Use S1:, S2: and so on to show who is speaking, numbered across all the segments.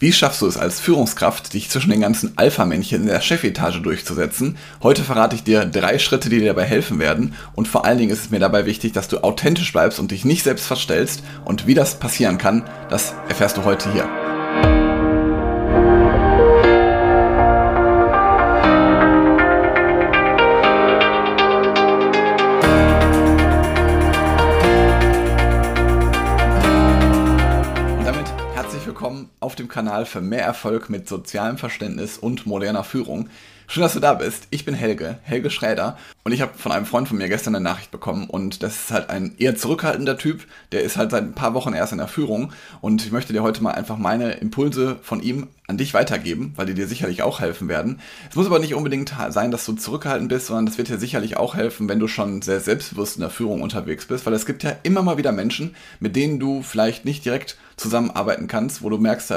S1: Wie schaffst du es als Führungskraft, dich zwischen den ganzen Alpha-Männchen in der Chefetage durchzusetzen? Heute verrate ich dir drei Schritte, die dir dabei helfen werden. Und vor allen Dingen ist es mir dabei wichtig, dass du authentisch bleibst und dich nicht selbst verstellst. Und wie das passieren kann, das erfährst du heute hier. Kanal für mehr Erfolg mit sozialem Verständnis und moderner Führung. Schön, dass du da bist. Ich bin Helge, Helge Schräder und ich habe von einem Freund von mir gestern eine Nachricht bekommen und das ist halt ein eher zurückhaltender Typ, der ist halt seit ein paar Wochen erst in der Führung und ich möchte dir heute mal einfach meine Impulse von ihm an dich weitergeben, weil die dir sicherlich auch helfen werden. Es muss aber nicht unbedingt sein, dass du zurückhaltend bist, sondern das wird dir sicherlich auch helfen, wenn du schon sehr selbstbewusst in der Führung unterwegs bist, weil es gibt ja immer mal wieder Menschen, mit denen du vielleicht nicht direkt zusammenarbeiten kannst, wo du merkst,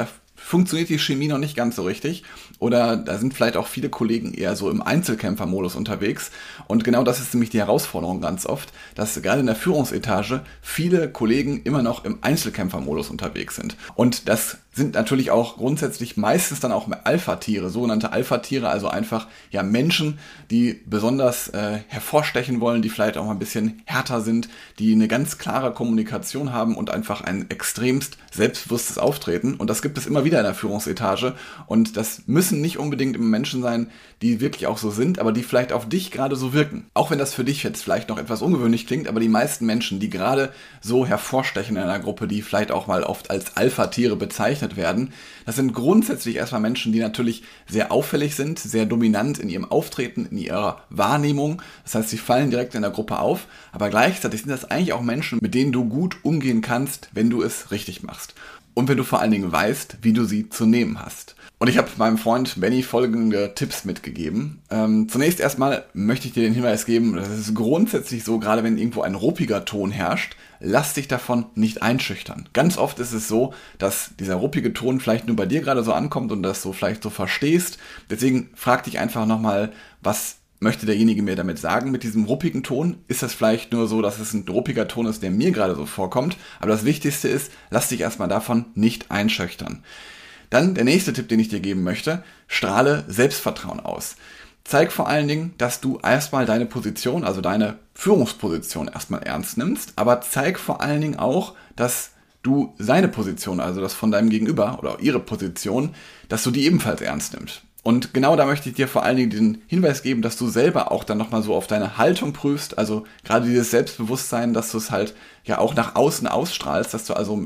S1: funktioniert die Chemie noch nicht ganz so richtig. Oder da sind vielleicht auch viele Kollegen eher so im Einzelkämpfermodus unterwegs. Und genau das ist nämlich die Herausforderung ganz oft, dass gerade in der Führungsetage viele Kollegen immer noch im Einzelkämpfermodus unterwegs sind. Und das sind natürlich auch grundsätzlich meistens dann auch Alpha-Tiere, sogenannte Alpha-Tiere, also einfach ja Menschen, die besonders äh, hervorstechen wollen, die vielleicht auch mal ein bisschen härter sind, die eine ganz klare Kommunikation haben und einfach ein extremst selbstbewusstes Auftreten. Und das gibt es immer wieder in der Führungsetage. Und das müssen nicht unbedingt immer Menschen sein, die wirklich auch so sind, aber die vielleicht auf dich gerade so wirken. Auch wenn das für dich jetzt vielleicht noch etwas ungewöhnlich klingt, aber die meisten Menschen, die gerade so hervorstechen in einer Gruppe, die vielleicht auch mal oft als Alpha-Tiere bezeichnet bezeichnet werden. Das sind grundsätzlich erstmal Menschen, die natürlich sehr auffällig sind, sehr dominant in ihrem Auftreten, in ihrer Wahrnehmung. Das heißt, sie fallen direkt in der Gruppe auf, aber gleichzeitig sind das eigentlich auch Menschen, mit denen du gut umgehen kannst, wenn du es richtig machst. Und wenn du vor allen Dingen weißt, wie du sie zu nehmen hast. Und ich habe meinem Freund Benny folgende Tipps mitgegeben. Ähm, zunächst erstmal möchte ich dir den Hinweis geben, das ist grundsätzlich so, gerade wenn irgendwo ein ruppiger Ton herrscht, lass dich davon nicht einschüchtern. Ganz oft ist es so, dass dieser ruppige Ton vielleicht nur bei dir gerade so ankommt und das so vielleicht so verstehst. Deswegen frag dich einfach nochmal, was möchte derjenige mir damit sagen mit diesem ruppigen Ton? Ist das vielleicht nur so, dass es ein ruppiger Ton ist, der mir gerade so vorkommt? Aber das Wichtigste ist, lass dich erstmal davon nicht einschüchtern. Dann der nächste Tipp, den ich dir geben möchte, strahle Selbstvertrauen aus. Zeig vor allen Dingen, dass du erstmal deine Position, also deine Führungsposition erstmal ernst nimmst, aber zeig vor allen Dingen auch, dass du seine Position, also das von deinem Gegenüber oder ihre Position, dass du die ebenfalls ernst nimmst. Und genau da möchte ich dir vor allen Dingen den Hinweis geben, dass du selber auch dann nochmal so auf deine Haltung prüfst, also gerade dieses Selbstbewusstsein, dass du es halt ja auch nach außen ausstrahlst, dass du also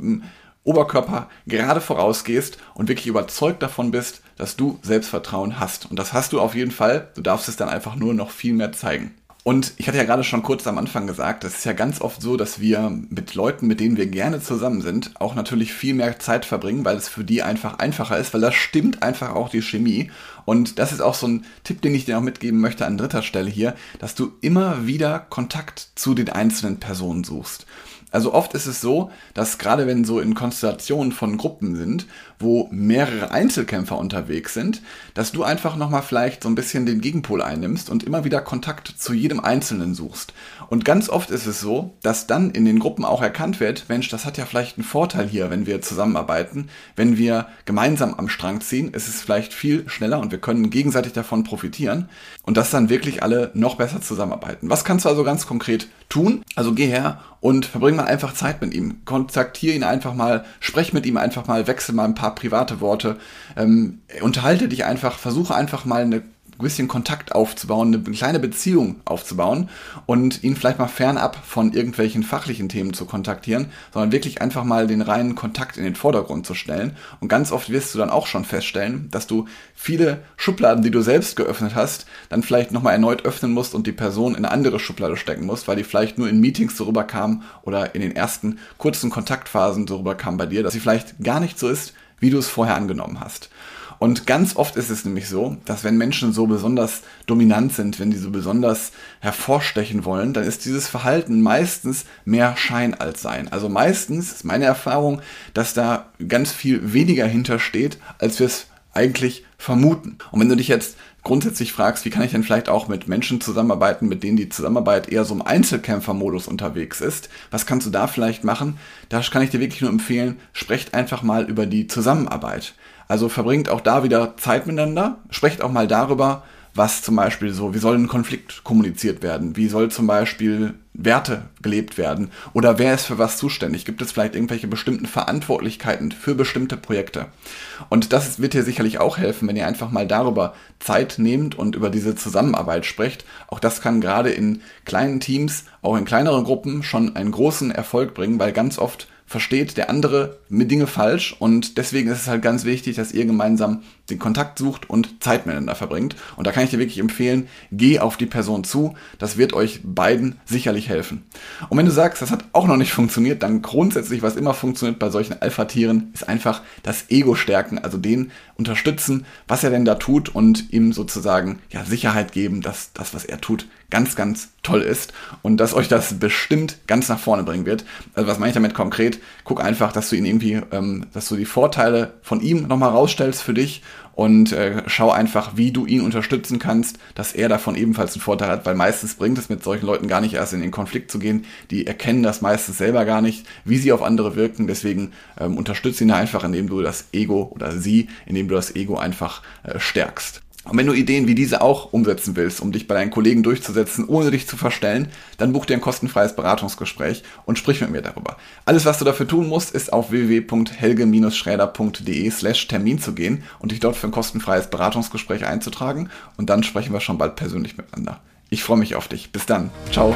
S1: Oberkörper gerade vorausgehst und wirklich überzeugt davon bist, dass du Selbstvertrauen hast. Und das hast du auf jeden Fall. Du darfst es dann einfach nur noch viel mehr zeigen. Und ich hatte ja gerade schon kurz am Anfang gesagt, es ist ja ganz oft so, dass wir mit Leuten, mit denen wir gerne zusammen sind, auch natürlich viel mehr Zeit verbringen, weil es für die einfach einfacher ist, weil das stimmt einfach auch die Chemie. Und das ist auch so ein Tipp, den ich dir auch mitgeben möchte an dritter Stelle hier, dass du immer wieder Kontakt zu den einzelnen Personen suchst. Also oft ist es so, dass gerade wenn so in Konstellationen von Gruppen sind, wo mehrere Einzelkämpfer unterwegs sind, dass du einfach nochmal vielleicht so ein bisschen den Gegenpol einnimmst und immer wieder Kontakt zu jedem Einzelnen suchst. Und ganz oft ist es so, dass dann in den Gruppen auch erkannt wird, Mensch, das hat ja vielleicht einen Vorteil hier, wenn wir zusammenarbeiten, wenn wir gemeinsam am Strang ziehen, ist es vielleicht viel schneller und wir können gegenseitig davon profitieren und dass dann wirklich alle noch besser zusammenarbeiten. Was kannst du also ganz konkret tun? Also geh her und verbring mal einfach Zeit mit ihm. Kontaktiere ihn einfach mal, sprech mit ihm einfach mal, wechsel mal ein paar private Worte. Ähm, unterhalte dich einfach, versuche einfach mal eine ein bisschen Kontakt aufzubauen, eine kleine Beziehung aufzubauen und ihn vielleicht mal fernab von irgendwelchen fachlichen Themen zu kontaktieren, sondern wirklich einfach mal den reinen Kontakt in den Vordergrund zu stellen. Und ganz oft wirst du dann auch schon feststellen, dass du viele Schubladen, die du selbst geöffnet hast, dann vielleicht nochmal erneut öffnen musst und die Person in eine andere Schublade stecken musst, weil die vielleicht nur in Meetings so rüberkam oder in den ersten kurzen Kontaktphasen so rüberkam bei dir, dass sie vielleicht gar nicht so ist, wie du es vorher angenommen hast. Und ganz oft ist es nämlich so, dass wenn Menschen so besonders dominant sind, wenn die so besonders hervorstechen wollen, dann ist dieses Verhalten meistens mehr Schein als Sein. Also meistens ist meine Erfahrung, dass da ganz viel weniger hintersteht, als wir es eigentlich vermuten. Und wenn du dich jetzt grundsätzlich fragst, wie kann ich denn vielleicht auch mit Menschen zusammenarbeiten, mit denen die Zusammenarbeit eher so im Einzelkämpfermodus unterwegs ist, was kannst du da vielleicht machen? Da kann ich dir wirklich nur empfehlen, sprecht einfach mal über die Zusammenarbeit. Also verbringt auch da wieder Zeit miteinander, sprecht auch mal darüber, was zum Beispiel so, wie soll ein Konflikt kommuniziert werden? Wie soll zum Beispiel Werte gelebt werden? Oder wer ist für was zuständig? Gibt es vielleicht irgendwelche bestimmten Verantwortlichkeiten für bestimmte Projekte? Und das wird dir sicherlich auch helfen, wenn ihr einfach mal darüber Zeit nehmt und über diese Zusammenarbeit sprecht. Auch das kann gerade in kleinen Teams, auch in kleineren Gruppen schon einen großen Erfolg bringen, weil ganz oft versteht der andere mit Dinge falsch und deswegen ist es halt ganz wichtig, dass ihr gemeinsam den Kontakt sucht und Zeit miteinander verbringt. Und da kann ich dir wirklich empfehlen, geh auf die Person zu. Das wird euch beiden sicherlich helfen. Und wenn du sagst, das hat auch noch nicht funktioniert, dann grundsätzlich, was immer funktioniert bei solchen Alpha-Tieren, ist einfach das Ego stärken, also den unterstützen, was er denn da tut und ihm sozusagen ja, Sicherheit geben, dass das, was er tut, ganz, ganz toll ist und dass euch das bestimmt ganz nach vorne bringen wird. Also was meine ich damit konkret? Guck einfach, dass du ihn irgendwie, ähm, dass du die Vorteile von ihm nochmal rausstellst für dich und äh, schau einfach, wie du ihn unterstützen kannst, dass er davon ebenfalls einen Vorteil hat, weil meistens bringt es mit solchen Leuten gar nicht erst in den Konflikt zu gehen. Die erkennen das meistens selber gar nicht, wie sie auf andere wirken. Deswegen ähm, unterstütze ihn einfach, indem du das Ego oder sie, indem du das Ego einfach äh, stärkst. Und wenn du Ideen wie diese auch umsetzen willst, um dich bei deinen Kollegen durchzusetzen, ohne dich zu verstellen, dann buch dir ein kostenfreies Beratungsgespräch und sprich mit mir darüber. Alles, was du dafür tun musst, ist auf www.helge-schräder.de slash Termin zu gehen und dich dort für ein kostenfreies Beratungsgespräch einzutragen und dann sprechen wir schon bald persönlich miteinander. Ich freue mich auf dich. Bis dann. Ciao.